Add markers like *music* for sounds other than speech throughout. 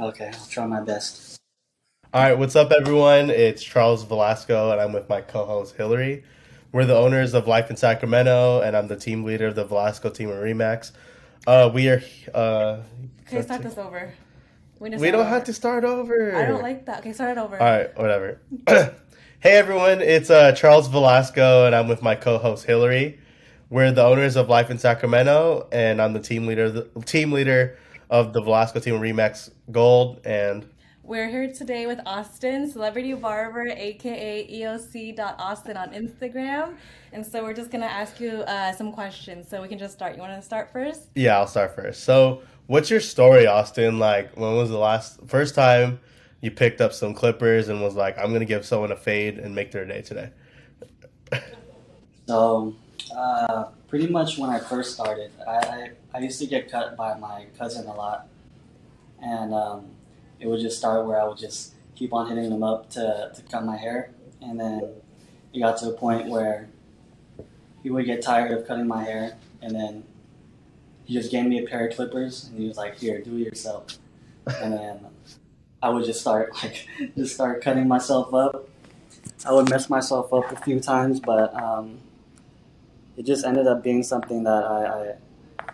Okay, I'll try my best. All right, what's up, everyone? It's Charles Velasco, and I'm with my co-host Hillary. We're the owners of Life in Sacramento, and I'm the team leader of the Velasco team at Remax. Uh, we are. Uh, Okay, start this over. We, we don't have to start over. I don't like that. Okay, start it over. All right, whatever. *clears throat* hey, everyone, it's uh, Charles Velasco, and I'm with my co-host Hillary. We're the owners of Life in Sacramento, and I'm the team leader. The team leader of the Velasco team at Remax Gold, and we're here today with Austin, celebrity barber, aka EOC.Austin on Instagram. And so we're just gonna ask you uh, some questions, so we can just start. You want to start first? Yeah, I'll start first. So, what's your story, Austin? Like, when was the last first time you picked up some clippers and was like, "I'm gonna give someone a fade and make their day today"? *laughs* so, uh, pretty much when I first started, I, I, I, used to get cut by my cousin a lot. And um, it would just start where I would just keep on hitting them up to, to cut my hair. And then it got to a point where he would get tired of cutting my hair. And then he just gave me a pair of clippers and he was like, here, do it yourself. And then I would just start *laughs* like just start cutting myself up. I would mess myself up a few times, but um, it just ended up being something that I, I,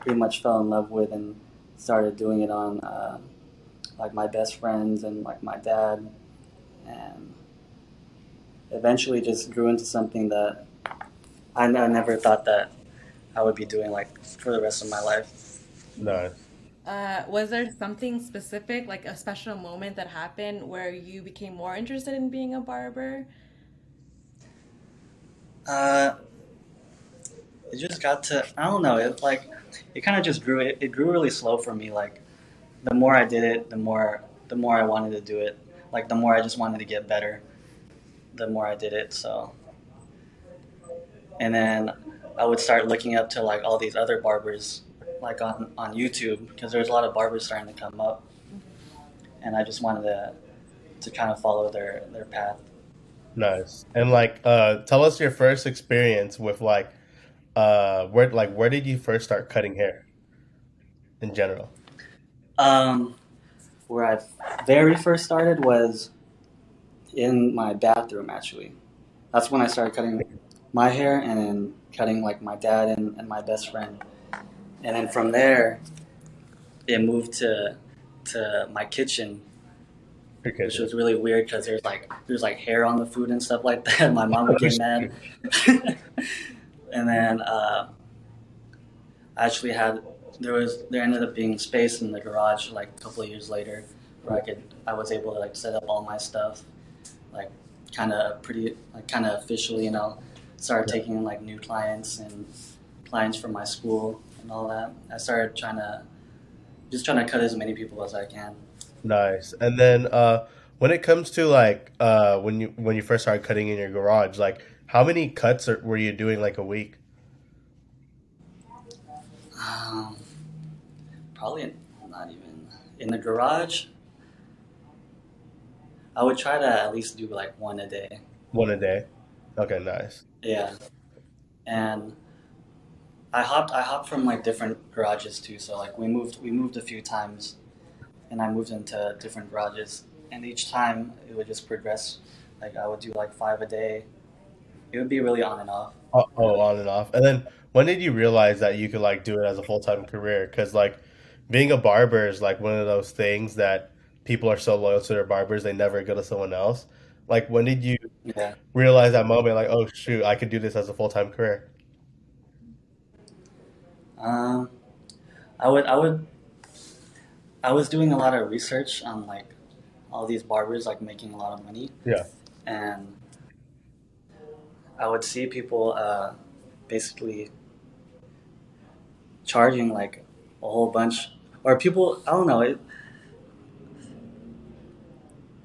pretty much fell in love with and started doing it on uh, like my best friends and like my dad, and eventually just grew into something that I, I never thought that I would be doing like for the rest of my life. No. Uh, was there something specific, like a special moment that happened where you became more interested in being a barber? Uh, it just got to I don't know it like it kind of just grew it, it grew really slow for me like the more I did it the more the more I wanted to do it. Like the more I just wanted to get better the more I did it so. And then I would start looking up to like all these other barbers like on on YouTube because there's a lot of barbers starting to come up. And I just wanted to to kind of follow their their path. Nice. And like uh tell us your first experience with like uh, where like where did you first start cutting hair in general? Um, where I very first started was in my bathroom. Actually, that's when I started cutting my hair, and then cutting like my dad and, and my best friend, and then from there, it moved to to my kitchen which was really weird because there's like there's like hair on the food and stuff like that. *laughs* My mom would get mad. *laughs* *laughs* and then uh, I actually had there was there ended up being space in the garage like a couple of years later where I could I was able to like set up all my stuff like kind of pretty like kind of officially you know started taking in like new clients and clients from my school and all that. I started trying to just trying to cut as many people as I can. Nice. And then uh when it comes to like uh when you when you first started cutting in your garage like how many cuts are, were you doing like a week? Um, probably not even in the garage. I would try to at least do like one a day. One a day. Okay, nice. Yeah, and I hopped. I hopped from like different garages too. So like we moved. We moved a few times, and I moved into different garages. And each time it would just progress. Like I would do like five a day, it would be really on and off. Oh, oh, on and off. And then when did you realize that you could like do it as a full time career? Because like being a barber is like one of those things that people are so loyal to their barbers they never go to someone else. Like when did you yeah. realize that moment? Like oh shoot, I could do this as a full time career. Um, I would I would I was doing a lot of research on like all these barbers like making a lot of money. Yeah. And I would see people uh, basically charging like a whole bunch, or people I don't know. It,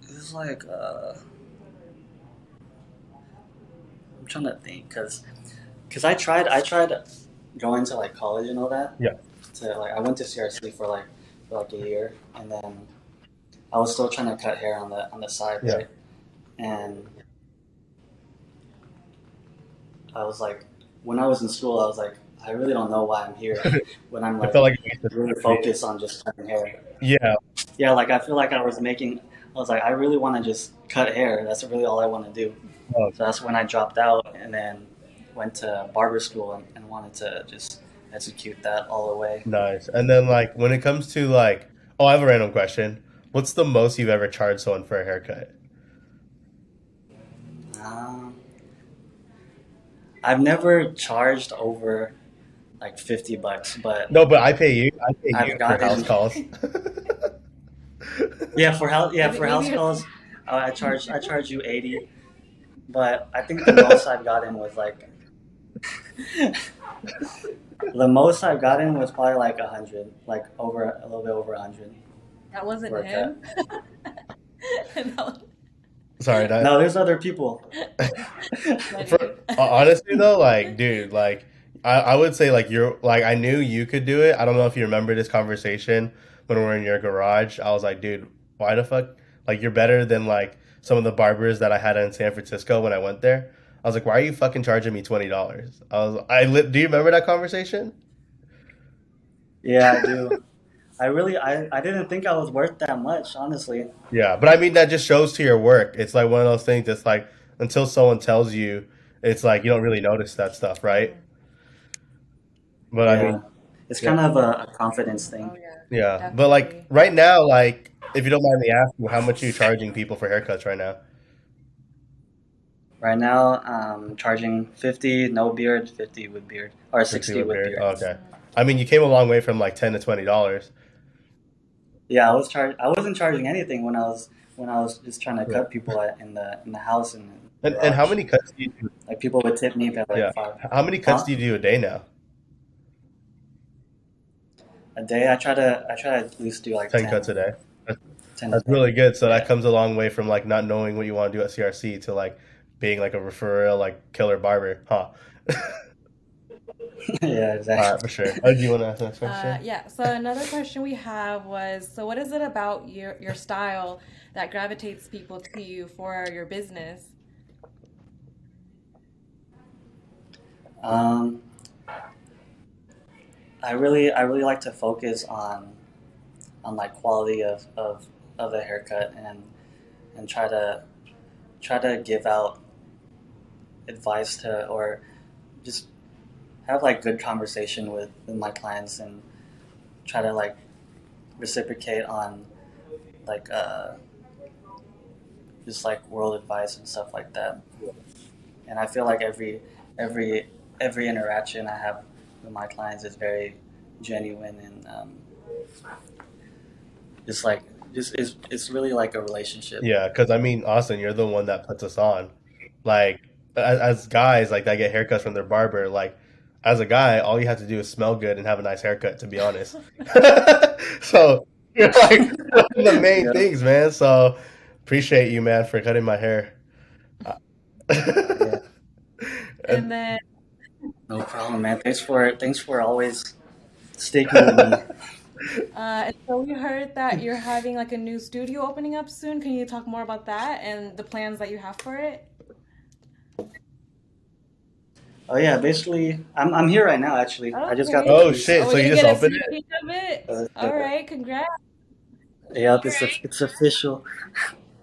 it's like uh, I'm trying to think because because I tried I tried going to like college and all that. Yeah. To like I went to CRC for like for like a year and then I was still trying to cut hair on the on the side, yeah. right? And I was like, when I was in school, I was like, I really don't know why I'm here. *laughs* When I'm like, I feel like really focused on just cutting hair. Yeah, yeah, like I feel like I was making. I was like, I really want to just cut hair. That's really all I want to do. Oh. So that's when I dropped out and then went to barber school and, and wanted to just execute that all the way. Nice. And then like when it comes to like, oh, I have a random question. What's the most you've ever charged someone for a haircut? Um, I've never charged over like fifty bucks, but No, but I pay you. I pay I've you for gotten- house calls. *laughs* yeah, for house yeah for house calls, *laughs* uh, I charge I charge you eighty, but I think the most I've gotten was like *laughs* the most I've gotten was probably like a hundred, like over a little bit over a hundred. That wasn't Work him. That Sorry, that, No, there's other people. For- honestly though, like, dude, like, I, I would say like you're like I knew you could do it. I don't know if you remember this conversation when we were in your garage. I was like, dude, why the fuck? Like, you're better than like some of the barbers that I had in San Francisco when I went there. I was like, why are you fucking charging me twenty dollars? I was, I lit. Do you remember that conversation? Yeah, I do. *laughs* I really I, I didn't think I was worth that much, honestly. Yeah, but I mean that just shows to your work. It's like one of those things. It's like until someone tells you, it's like you don't really notice that stuff, right? But I mean, it's yeah. kind of a, a confidence thing. Oh, yeah. yeah. But like right now, like if you don't mind me asking, how much are you charging people for haircuts right now? Right now, um, charging fifty no beard, fifty with beard, or sixty with beard. Okay. I mean, you came a long way from like ten to twenty dollars. Yeah, I was char- I wasn't charging anything when I was when I was just trying to cut people at, in the in the house and And, and how many cuts do you do? like people would tip me by like Yeah. five How many cuts Huh? do you do a day now? A day. I try to I try to at least do like Ten 10, cuts a day. 10 That's really good. So that comes a long way from like not knowing what you want to do at CRC to like being like a referral, like killer barber, huh? *laughs* yeah, exactly. right, for sure. Oh, do you want to ask the next Uh, question? yeah. So another question we have was, so what is it about your your style that gravitates people to you for your business? Um, I really, I really like to focus on, on like quality of, of, of the haircut and, and try to, try to give out advice to or just have like good conversation with, with my clients and try to like reciprocate on like uh, just like world advice and stuff like that. And I feel like every every every interaction I have with my clients is very genuine and um, just like just is it's really like a relationship. Yeah, because I mean, Austin, you're the one that puts us on. Like, as, as guys, like that get haircuts from their barber. Like, as a guy, all you have to do is smell good and have a nice haircut. To be honest, *laughs* so you're like *laughs* the main Yeah. things, man. So appreciate you, man, for cutting my hair. Yeah. *laughs* And then No problem, man. Thanks for thanks for always sticking with me. *laughs* Uh, and so we heard that you're having like a new studio opening up soon. Can you talk more about that and the plans that you have for it? Oh yeah, basically, I'm I'm here right now. Actually, I just got. The Oh, shit. Oh, so we you just opened it? it. Uh, All right, congrats. Yep, it's a, it's official.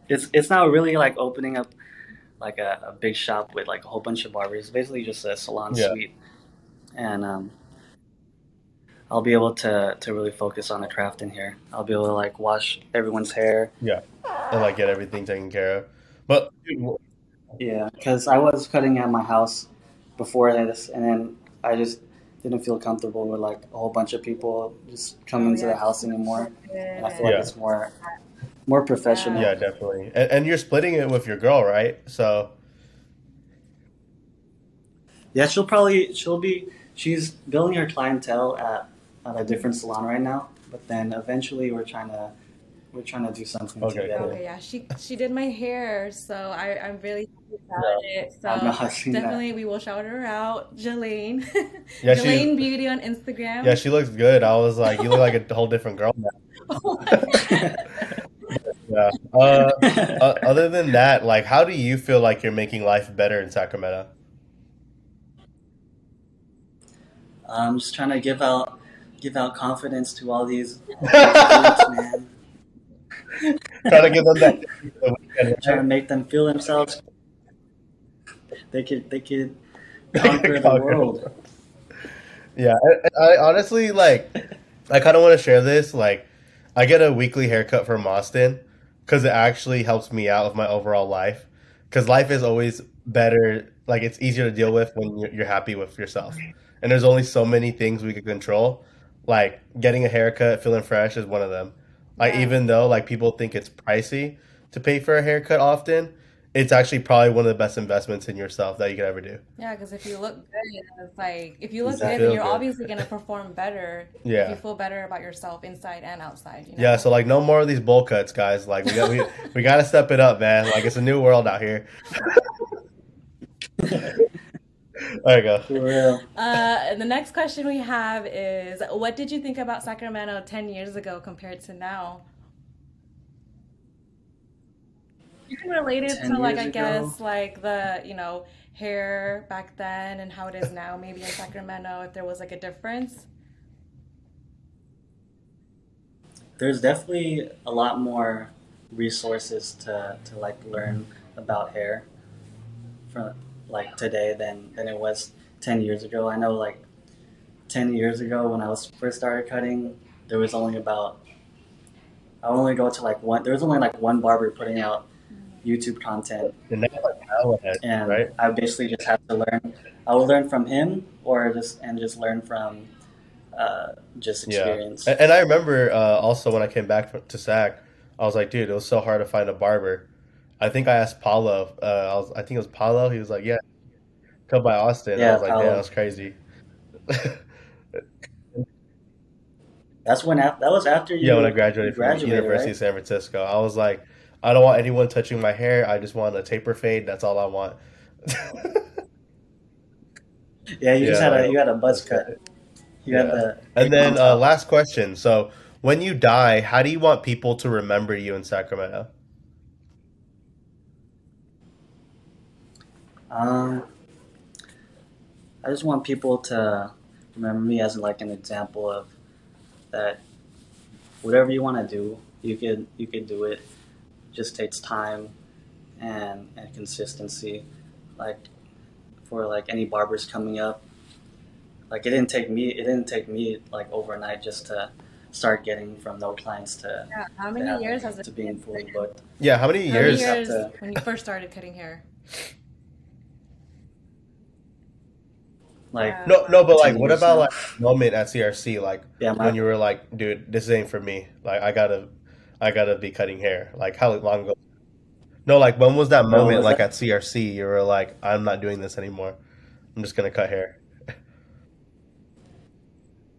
It's it's not really like opening up like a, a big shop with like a whole bunch of barbers. Basically just a salon Yeah. suite, and um, I'll be able to to really focus on the craft in here. I'll be able to like wash everyone's hair. Yeah, and like get everything taken care of. But Yeah, because I was cutting at my house before this, and then I just didn't feel comfortable with like a whole bunch of people just coming Oh, to the house anymore. And I feel Yeah. like it's more more professional. yeah, definitely. And, and you're splitting it with your girl, right? So Yeah, she'll probably she'll be she's building her clientele at, at a different salon right now, but then eventually we're trying to we're trying to do something Okay, together. Okay, yeah, she she did my hair, so I I'm really happy about it. So I know I've that. definitely we will shout her out, Jelaine. Yeah, she- *laughs* Jelaine Beauty on Instagram. yeah, she looks good. I was like, you look like a whole different girl now. *laughs* Oh *laughs* Yeah. Uh, uh, other than that, like, how do you feel like you're making life better in Sacramento? I'm just trying to give out give out confidence to all these, all these groups, *laughs* man. Trying to give them that. trying to make them feel themselves. They could they could conquer the world. Yeah, I, I honestly like. I kind of want to share this. Like, I get a weekly haircut from Austin because it actually helps me out with my overall life. Because life is always better. Like, it's easier to deal with when you're, you're happy with yourself. And there's only so many things we can control. Like getting a haircut, feeling fresh is one of them. Like, Yeah. even though like people think it's pricey to pay for a haircut often, it's actually probably one of the best investments in yourself that you could ever do. Yeah, because if you look good, it's like if you look Exactly. good, then you're good. obviously gonna perform better. If Yeah. you feel better about yourself inside and outside. You know? Yeah, so like no more of these bowl cuts, guys. Like we got we, *laughs* we got to step it up, man. Like it's a new world out here. *laughs* there you go. For real. Uh, the next question we have is, what did you think about Sacramento ten years ago compared to now? You can relate it to like I guess like the you know hair back then and how it is now, maybe in Sacramento, if there was like a difference. There's definitely a lot more resources to, to like learn about hair from like today than, than it was 10 years ago. I know like 10 years ago when I was first started cutting, there was only about I only go to like one there was only like one barber putting out YouTube content And now like now ahead, and right? I basically just had to learn. I would learn from him, or just and just learn from uh, just experience. And, and I remember uh, also when I came back to SAC, I was like, dude, it was so hard to find a barber. I think I asked Paulo. Uh, I was, I think it was Paulo. He was like, yeah, cut by Austin. Yeah, I was like, Paulo. damn, that's crazy. That's when that was after you. *laughs* Yeah, when I graduated, you from graduated, University right? of San Francisco, I was like, I don't want anyone touching my hair. I just want a taper fade. That's all I want. *laughs* Yeah, you just had a you had a buzz cut. You had Yeah. the and then *laughs* uh, last question. So, when you die, how do you want people to remember you in Sacramento? Um, I just want people to remember me as like an example of that. Whatever you want to do, you could you could do it. Just takes time and and consistency. Like for like any barbers coming up, like it didn't take me it didn't take me like overnight just to start getting from no clients to, Yeah. How to, many having- years has it to being been? fully booked. Yeah, how many How years? Have years to- when you first started cutting hair? Like Yeah. No, no, but like, what about now. like moment at CRC? Like yeah, my, when you were like, dude, this ain't for me. Like, I gotta, I gotta be cutting hair. Like, how long ago? No, like, when was that When moment? was Like that? at CRC, you were like, I'm not doing this anymore. I'm just gonna cut hair.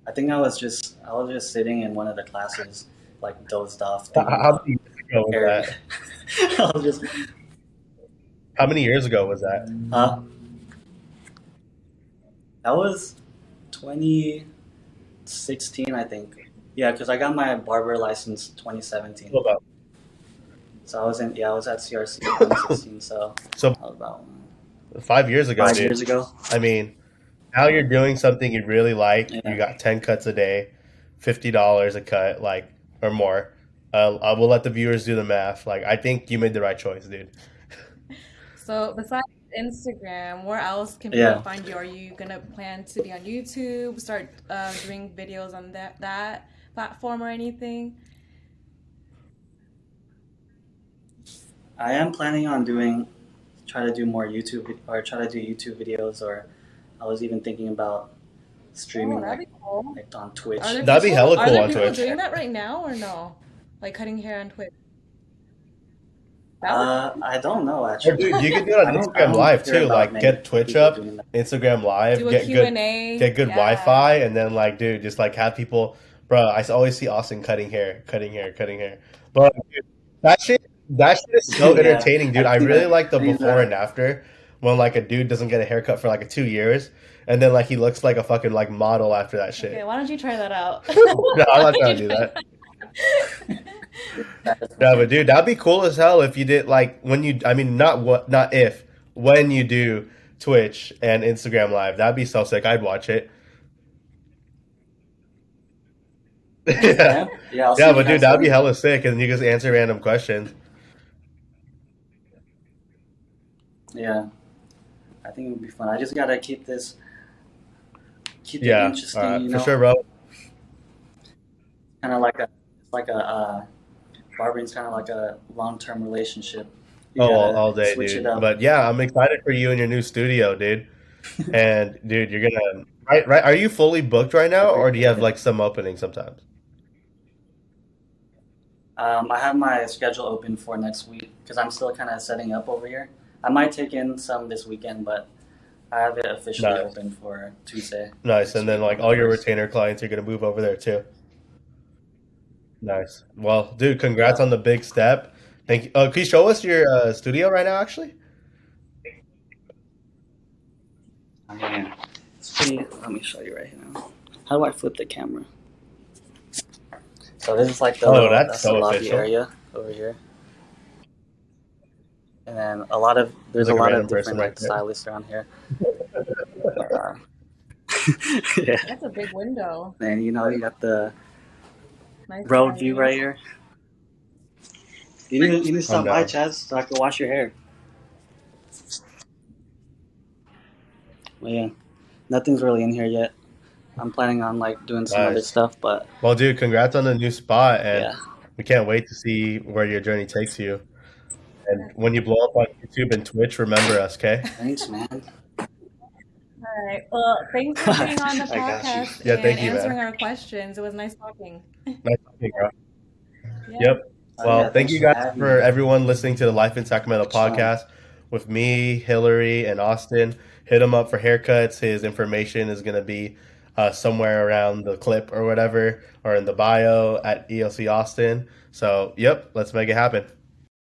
I think I was just I was just sitting in one of the classes, like dozed off. How, many years ago was that? *laughs* I was just, How many years ago was that? huh? That was 2016, I think. Yeah, because I got my barber license 2017. What about- So I was in yeah I was at CRC *coughs* 2016. So So that about five years ago, five dude. years ago. I mean, now you're doing something you really like. Yeah. You got ten cuts a day, fifty dollars a cut, like or more. Uh, I will let the viewers do the math. Like, I think you made the right choice, dude. *laughs* So besides Instagram, where else can people Yeah. find you? Are you gonna plan to be on YouTube? Start uh, doing videos on that that platform or anything? I am planning on doing try to do more YouTube or try to do YouTube videos or I was even thinking about streaming Oh, like, cool. like on Twitch. That'd be people- hella are cool there on people Twitch. doing that right now or no? Like cutting hair on Twitch. Uh, I don't know actually. dude, you can do it on *laughs* Instagram Live too. Like, get Twitch up. Instagram Live, do a get Q good, and A. get good yeah. Wi-Fi, and then like, dude, just like have people. Bro, I always see Austin cutting hair, cutting hair, cutting hair. But dude, that shit, that shit is so *laughs* Yeah. entertaining, dude. I I really that. like the before and after when like a dude doesn't get a haircut for like two years, and then like he looks like a fucking like model after that shit. Okay, why don't you try that out? *laughs* No, I'm not trying to do that. *laughs* No, but dude, that'd be cool as hell if you did like when you. I mean, not what, not if, when you do Twitch and Instagram Live. That'd be so sick. I'd watch it. Yeah, Yeah, yeah. I'll see yeah, you but dude, that'd be hella sick, and you just answer random questions. Yeah, I think it would be fun. I just gotta keep this, keep it interesting. uh, you for sure, bro. kind of like a, it's like a uh, barbering's kind of like a long-term relationship. You Oh, all, all day, dude. But yeah, I'm excited for you and your new studio, dude. And dude, you're gonna right, right? Are you fully booked right now, *laughs* or do you have like some openings sometimes? Um, I have my schedule open for next week because I'm still kind of setting up over here. I might take in some this weekend, but I have it officially Nice. open for Tuesday. Nice. And then like all your retainer clients are gonna move over there too. Nice. Well, dude, congrats on the big step. Thank you. Uh, can you show us your uh, studio right now, actually? Yeah. It's let me show you right now. How do I flip the camera? So this is like the, Oh, that's that's so the lobby official. area over here. And then a lot of there's Like a a lot random of different right like stylists around here. *laughs* Yeah. That's a big window. And you know you got the Nice road lighting. view right here. You need, you need to stop by. Chaz, so I can wash your hair. Well, yeah, nothing's really in here yet. I'm planning on like doing some other stuff, but Well, dude, congrats on the new spot, and yeah, we can't wait to see where your journey takes you. And when you blow up on YouTube and Twitch, remember us, okay? thanks, man. All right. Well, thanks for being on the *laughs* I you. podcast Yeah, and thank you, man. answering our questions. It was nice talking. Nice talking, bro. Yeah. Yep. Oh, Well, yeah, thank you guys having for everyone listening to the Life in Sacramento Sure. podcast with me, Hillary, and Austin. Hit him up for haircuts. His information is going to be uh, somewhere around the clip or whatever, or in the bio at ELC Austin. So, yep, let's make it happen.